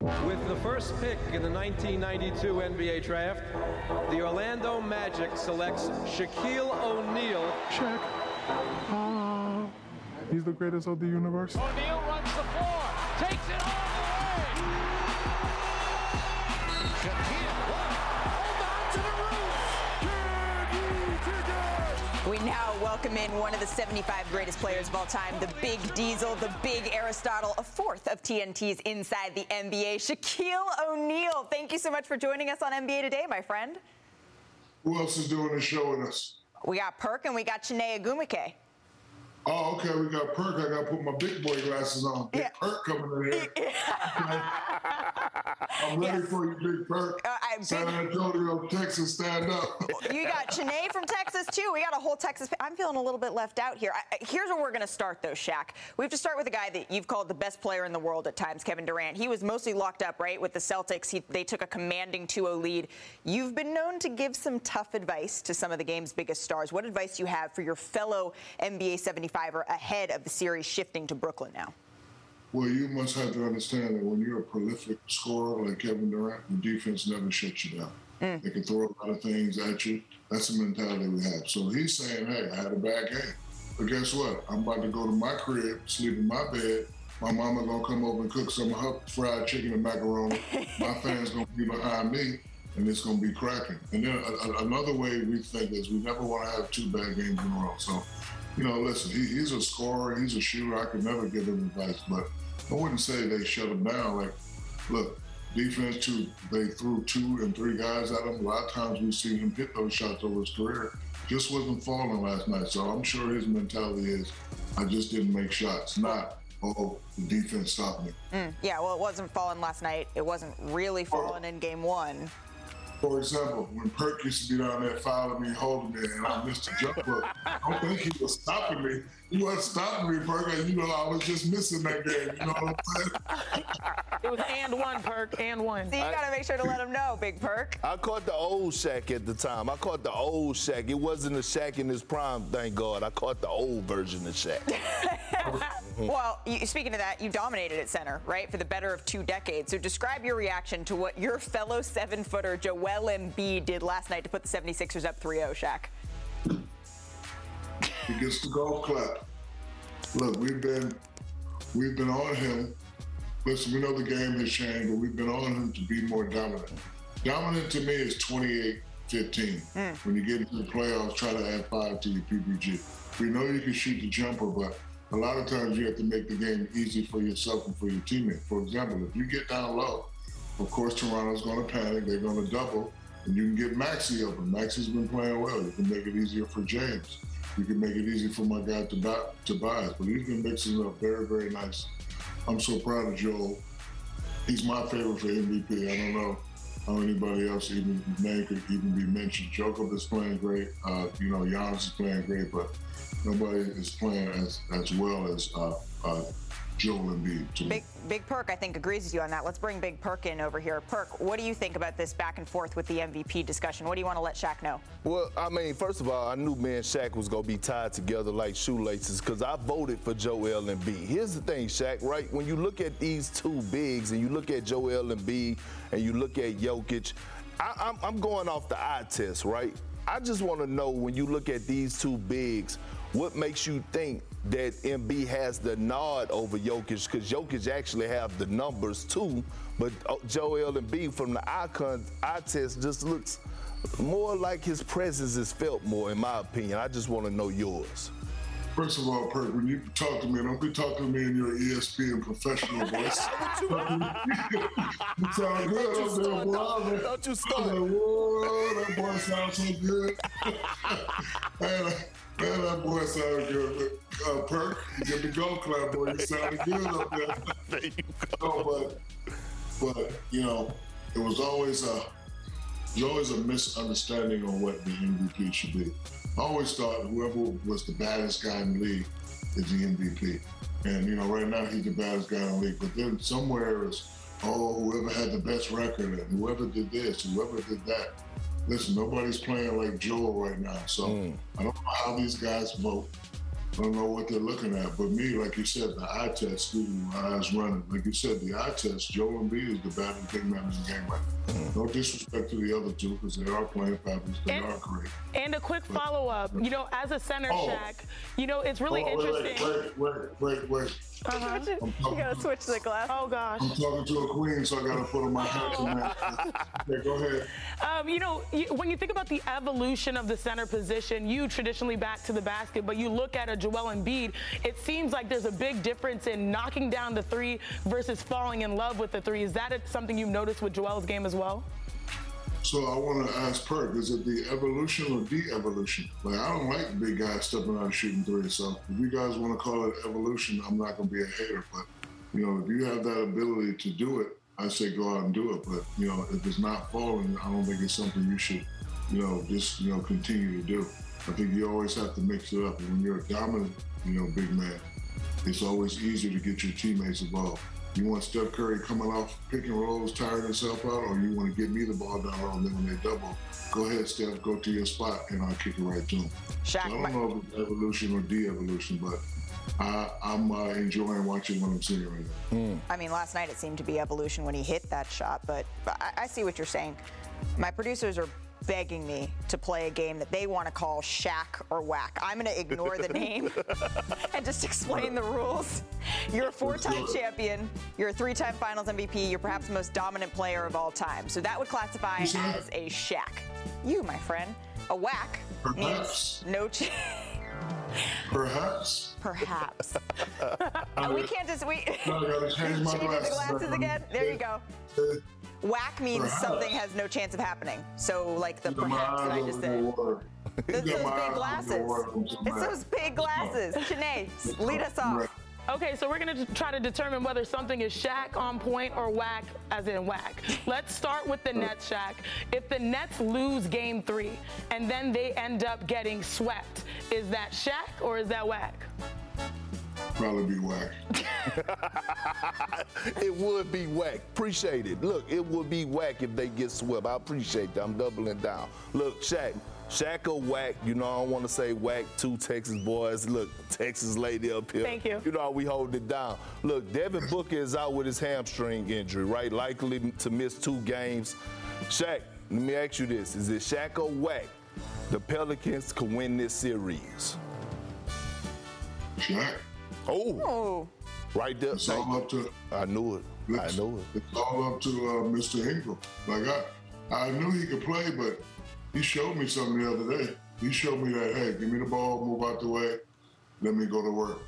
Speaker 24: With the first pick in the 1992 NBA draft, the Orlando Magic selects Shaquille O'Neal.
Speaker 16: Shaq. Ah, he's the greatest of the universe.
Speaker 21: O'Neal runs the floor, takes it all the way. Shaquille,
Speaker 3: now welcome in one of the 75 greatest players of all time, the Big Diesel, the Big Aristotle, a fourth of TNT's Inside the NBA, Shaquille O'Neal. Thank you so much for joining us on NBA Today, my friend.
Speaker 22: Who else is doing the show with us?
Speaker 3: We got Perk and we got Chiney Ogwumike.
Speaker 22: Oh, okay. We got Perk. I got to put my big boy glasses on. Big Perk coming in here. I'm ready for you, Big Perk.
Speaker 3: Uh, I-
Speaker 22: San Antonio, Texas, stand up.
Speaker 3: You got Chiney from Texas too. We got a whole Texas. I'm feeling a little bit left out here. I, here's where we're going to start, though, Shaq. We have to start with a guy that you've called the best player in the world at times, Kevin Durant. He was mostly locked up, right, with the Celtics. He, they took a commanding 2-0 lead. You've been known to give some tough advice to some of the game's biggest stars. What advice do you have for your fellow NBA 75er ahead of the series shifting to Brooklyn now?
Speaker 22: Well, you must have to understand that when you're a prolific scorer like Kevin Durant, the defense never shuts you down. Mm. They can throw a lot of things at you. That's the mentality we have. So he's saying, hey, I had a bad game. But guess what? I'm about to go to my crib, sleep in my bed. My mama gonna come over and cook some of her fried chicken and macaroni. my fans gonna be behind me, and it's gonna be cracking. And then a, a- another way we think is we never want to have two bad games in a row. So, you know, listen, he, he's a scorer, he's a shooter. I could never give him advice, but I wouldn't say they shut him down. Like, look, defense too. They threw two and three guys at him. A lot of times we've seen him hit those shots over his career. Just wasn't falling last night. So I'm sure his mentality is, I just didn't make shots. Not, oh, the defense stopped me.
Speaker 3: Mm, yeah, well, it wasn't falling last night. It wasn't really falling in game one.
Speaker 22: For example, when Perk used to be down there following me, holding me, and I missed a jumper, I don't think he was stopping me. He wasn't stopping me, Perk. and You know, I was just missing that game. You know what I'm saying?
Speaker 4: It was and one, Perk, and one.
Speaker 3: So you got to make sure to let him know, Big Perk.
Speaker 13: I caught the old Shaq at the time. I caught the old Shaq. It wasn't the Shaq in his prime, thank God. I caught the old version of Shaq.
Speaker 3: Well, you, speaking of that, you dominated at center, right, for the better of two decades. So describe your reaction to what your fellow seven-footer Joel Embiid did last night to put the 76ers up 3-0, Shaq.
Speaker 22: He gets the golf clap. Look, we've been we've been on him. Listen, we know the game has changed, but we've been on him to be more dominant. Dominant to me is 28-15. Hmm. When you get into the playoffs, try to add five to your PPG. We know you can shoot the jumper, but a lot of times you have to make the game easy for yourself and for your teammate. For example, if you get down low, of course Toronto's going to panic. They're going to double, and you can get Maxey open. Maxey's been playing well. You can make it easier for James. You can make it easy for my guy to buy Tobias, but he's been mixing it up very, very nice. I'm so proud of Joel. He's my favorite for MVP. I don't know how anybody else even name could even be mentioned. Jokic is playing great. Uh, you know, Giannis is playing great, but nobody is playing as as well as uh, uh, Joel Embiid. To.
Speaker 3: Big, Big Perk, I think, agrees with you on that. Let's bring Big Perk in over here. Perk, what do you think about this back and forth with the MVP discussion? What do you want to let Shaq know?
Speaker 13: Well, I mean, first of all, I knew me and Shaq was gonna be tied together like shoelaces because I voted for Joel Embiid. Here's the thing, Shaq, right? When you look at these two bigs and you look at Joel Embiid and B and you look at Jokic, I, I'm, I'm going off the eye test, right? I just want to know when you look at these two bigs, what makes you think that Embiid has the nod over Jokic? Because Jokic actually have the numbers too, but uh, Joel Embiid from the icon eye test just looks more like his presence is felt more, in my opinion. I just want to know yours.
Speaker 22: First of all, Perk, when you talk to me, don't be talking to me in your ESPN professional voice. you sound good
Speaker 13: Don't you start. Don't you start.
Speaker 22: Like, whoa, that boy sounds so good. man, man, that boy sounds good. Uh, Perk, you get the gold clap, boy. You sounded good up there.
Speaker 13: there you
Speaker 22: go. No, but, but, you know, it was always a, there's always a misunderstanding on what the MVP should be. I always thought whoever was the baddest guy in the league is the MVP. And, you know, right now he's the baddest guy in the league. But then somewhere is, oh, whoever had the best record and whoever did this, whoever did that. Listen, nobody's playing like Joel right now. So hmm. I don't know how these guys vote. I don't know what they're looking at. But me, like you said, the eye test, excuse me, my eyes running. Like you said, the eye test, Joel Embiid is the baddest big man in the game right now.
Speaker 4: Mm-hmm.
Speaker 22: No disrespect to the other two because they are playing fabulous. They are great.
Speaker 4: And a quick follow up, you know, as a center,
Speaker 22: Oh.
Speaker 4: Shaq, you know, it's really
Speaker 22: Oh, wait,
Speaker 4: interesting.
Speaker 22: Wait, wait, wait, wait.
Speaker 4: Uh-huh.
Speaker 22: You
Speaker 3: gotta switch the glass.
Speaker 4: Oh gosh.
Speaker 22: I'm talking to a queen, so I gotta put on my hat to match. Go ahead.
Speaker 4: Um, you know, you, when you think about the evolution of the center position, you traditionally back to the basket, but you look at a Joel Embiid, it seems like there's a big difference in knocking down the three versus falling in love with the three. Is that something you've noticed with Joel's game as well?
Speaker 22: So I want to ask Perk, is it the evolution or de-evolution? Like I don't like big guys stepping out and shooting threes. So if you guys want to call it evolution, I'm not going to be a hater. But you know, if you have that ability to do it, I say go out and do it. But you know, if it's not falling, I don't think it's something you should, you know, just you know continue to do. I think you always have to mix it up. And when you're a dominant, you know, big man, it's always easier to get your teammates involved. You want Steph Curry coming off pick and rolls, tiring himself out, or you want to get me the ball down low, and then when they double, go ahead, Steph, go to your spot, and I'll kick it right to him.
Speaker 3: Shaq,
Speaker 22: so I don't know if it's evolution or de-evolution, but I, I'm uh, enjoying watching what I'm seeing right now.
Speaker 3: I mean, last night it seemed to be evolution when he hit that shot, but, but I, I see what you're saying. My producers are begging me to play a game that they want to call Shaq or Whack. I'm going to ignore the name and just explain the rules. You're a four-time champion. You're a three-time Finals MVP. You're perhaps the most dominant player of all time. So that would classify as a Shaq. You, my friend. A Whack
Speaker 22: Perhaps.
Speaker 3: means no. Ch-
Speaker 22: Perhaps.
Speaker 3: Perhaps. Uh, we can't just we.
Speaker 22: No, I gotta change my glasses.
Speaker 3: glasses again. There you go. Whack means
Speaker 22: Perhaps.
Speaker 3: something has no chance of happening. So like the
Speaker 22: Got my
Speaker 3: perhaps that I just said.
Speaker 22: the water.
Speaker 3: Those big glasses.
Speaker 22: water. I'm so
Speaker 3: It's those big glasses. Janae, lead us off.
Speaker 4: Okay, so we're gonna try to determine whether something is Shaq on point or whack, as in whack. Let's start with the Nets, Shaq. If the Nets lose game three and then they end up getting swept, is that Shaq or is that whack?
Speaker 22: Probably be whack.
Speaker 13: it would be whack. Appreciate it. Look, it would be whack if they get swept. I appreciate that. I'm doubling down. Look, Shaq. Shaq or whack, you know, I don't want to say whack two Texas boys. Look, Texas lady up here.
Speaker 4: Thank you.
Speaker 13: You know how we hold it down. Look, Devin Booker is out with his hamstring injury, right? Likely to miss two games. Shaq, let me ask you this. Is it Shaq or whack? The Pelicans can win this series.
Speaker 22: Shaq.
Speaker 13: Oh. oh. Right there.
Speaker 22: It's all up to.
Speaker 13: I knew it. I knew it.
Speaker 22: It's all up to uh, Mr. Ingram. Like I, I knew he could play, but he showed me something the other day. He showed me that, hey, give me the ball, move out the way, let me go to work.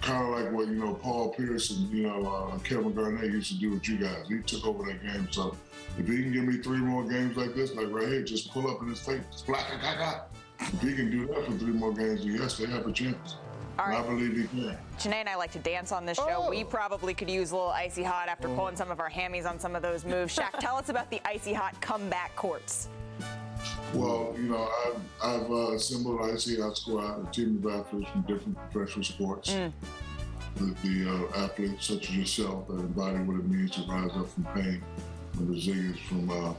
Speaker 22: Kind of like what you know Paul Pierce and you know uh, Kevin Garnett used to do with you guys. He took over that game. So if he can give me three more games like this, like right here, just pull up in his face, ah. If he can do that for three more games, then yes, they have a chance.
Speaker 3: All
Speaker 22: And I
Speaker 3: right.
Speaker 22: believe he can.
Speaker 3: Janae and I like to dance on this show. We probably could use a little icy hot after pulling some of our hammies on some of those moves. Shaq, tell us about the icy hot comeback courts.
Speaker 22: Well, you know, I've, I've uh, assembled Icy Hot Squad, a team of athletes from different professional sports.
Speaker 3: Mm.
Speaker 22: The, the uh, athletes such as yourself that embody what it means to rise up from pain and resilience from, uh,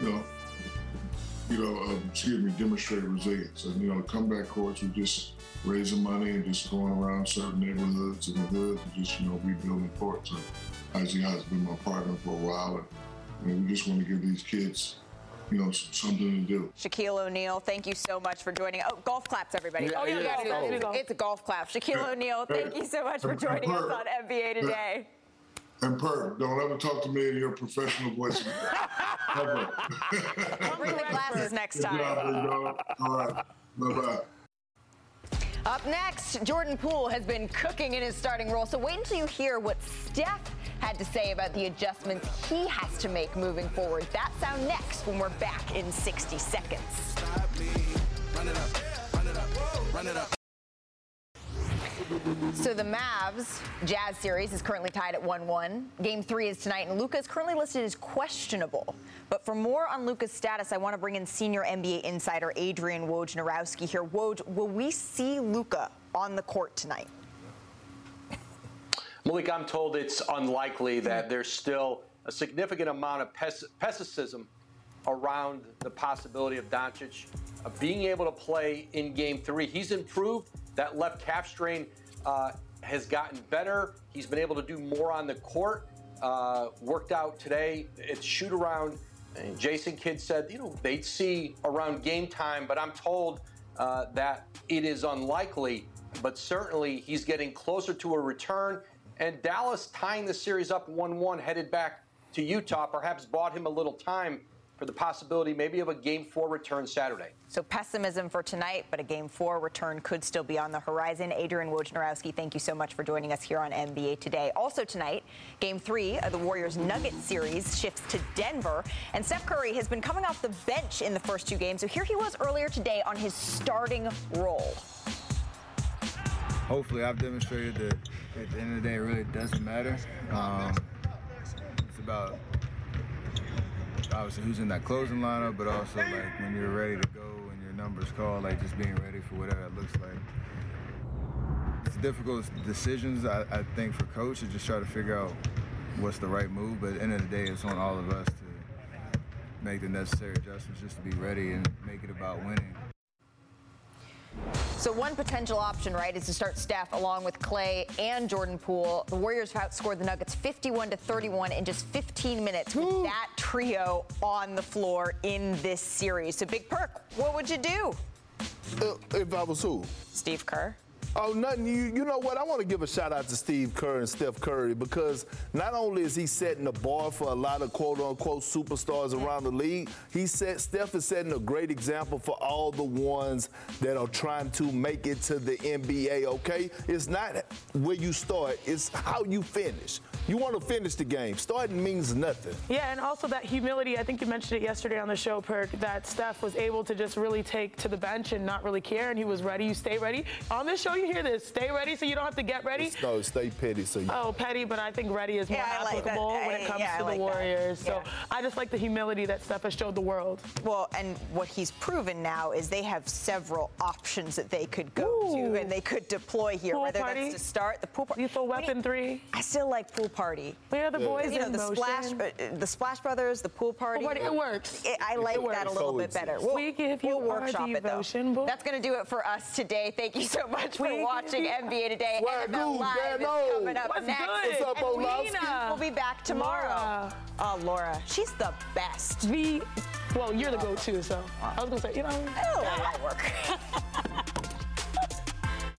Speaker 22: you know, you know, uh, excuse me, demonstrate resilience. And, you know, comeback courts are just raising money and just going around certain neighborhoods and the hoods and just, you know, rebuilding courts. And Icy Hot's been my partner for a while. And, and we just want to give these kids, you know, something to do.
Speaker 3: Shaquille O'Neal, thank you so much for joining. Oh, golf claps, everybody.
Speaker 22: Yeah,
Speaker 3: oh, you
Speaker 22: yeah, yeah.
Speaker 3: that.
Speaker 22: Oh.
Speaker 3: It's a golf clap. Shaquille
Speaker 22: Yeah.
Speaker 3: O'Neal, thank you so much for joining us on NBA today.
Speaker 22: And Perk, don't ever talk to me in your professional voice. Ever.
Speaker 3: Bring the glasses next
Speaker 22: Good job,
Speaker 3: time.
Speaker 22: big. All right. Bye bye.
Speaker 3: Up next, Jordan Poole has been cooking in his starting role, so wait until you hear what Steph had to say about the adjustments he has to make moving forward. That sound next when we're back in 60 seconds. So the Mavs Jazz series is currently tied at 1-1. Game three is tonight, and Luka is currently listed as questionable. But for more on Luka's status, I want to bring in senior NBA insider Adrian Wojnarowski here. Woj, will we see Luka on the court tonight?
Speaker 25: Malik, I'm told it's unlikely that there's still a significant amount of pessimism around the possibility of Doncic uh, being able to play in game three. He's improved That left calf strain uh, has gotten better. He's been able to do more on the court. Uh, worked out today It's shoot around. And Jason Kidd said, you know, they'd see around game time, but I'm told uh, that it is unlikely. But certainly he's getting closer to a return. And Dallas tying the series up 1 1, headed back to Utah, perhaps bought him a little time for the possibility maybe of a game four return Saturday.
Speaker 3: So pessimism for tonight, but a game four return could still be on the horizon. Adrian Wojnarowski, thank you so much for joining us here on NBA Today. Also tonight, game three of the Warriors Nuggets series shifts to Denver. And Steph Curry has been coming off the bench in the first two games. So here he was earlier today on his starting role.
Speaker 26: Hopefully, I've demonstrated that at the end of the day, it really doesn't matter. Um, it's about obviously who's in that closing lineup, but also like when you're ready to go and your numbers call, like just being ready for whatever it looks like. It's difficult decisions, I, I think, for coach to just try to figure out what's the right move. But at the end of the day, it's on all of us to make the necessary adjustments just to be ready and make it about winning.
Speaker 3: So one potential option, right, is to start Steph along with Clay and Jordan Poole. The Warriors have outscored the Nuggets 51 to 31 in just 15 minutes with Ooh. that trio on the floor in this series. So Big Perk, what would you do?
Speaker 13: Uh, if I was who?
Speaker 3: Steve Kerr.
Speaker 13: Oh, nothing. You, you know what? I want to give a shout out to Steve Kerr and Steph Curry because not only is he setting the bar for a lot of quote unquote superstars mm-hmm. around the league, he said Steph is setting a great example for all the ones that are trying to make it to the NBA. Okay, it's not where you start; it's how you finish. You want to finish the game. Starting means nothing.
Speaker 4: Yeah, and also that humility. I think you mentioned it yesterday on the show, Perk, that Steph was able to just really take to the bench and not really care, and he was ready. You stay ready. On this show, you hear this. Stay ready so you don't have to get ready.
Speaker 13: No, stay petty so you.
Speaker 4: Oh, petty, but I think ready is more
Speaker 3: yeah,
Speaker 4: applicable
Speaker 3: like
Speaker 4: when it comes
Speaker 3: yeah,
Speaker 4: to
Speaker 3: like
Speaker 4: the Warriors.
Speaker 3: That.
Speaker 4: So I just like the humility that Steph has showed the world.
Speaker 3: Well, and what he's proven now is they have several options that they could go Ooh. to and they could deploy here,
Speaker 4: pool
Speaker 3: whether
Speaker 4: party.
Speaker 3: that's to start the pool party.
Speaker 4: Lethal Weapon three.
Speaker 3: I still like pool party.
Speaker 4: Where are the boys
Speaker 3: you know,
Speaker 4: in
Speaker 3: the
Speaker 4: motion?
Speaker 3: splash, uh, the Splash Brothers, the pool party.
Speaker 4: Pool party it works.
Speaker 3: It, I like
Speaker 4: it
Speaker 3: that a little bit better. We'll,
Speaker 4: we give you
Speaker 3: we'll workshop it though.
Speaker 4: Book.
Speaker 3: That's going to do it for us today. Thank you so much for
Speaker 4: we
Speaker 3: watching NBA Today.
Speaker 13: Swag
Speaker 3: NFL Live is coming up
Speaker 4: What's
Speaker 3: next.
Speaker 4: Good?
Speaker 13: What's up, Olowski?
Speaker 3: We'll be back tomorrow.
Speaker 4: Laura.
Speaker 3: Oh, Laura, she's the best.
Speaker 4: The well, you're the go-to, so I was gonna say, you know,
Speaker 3: oh, that might work.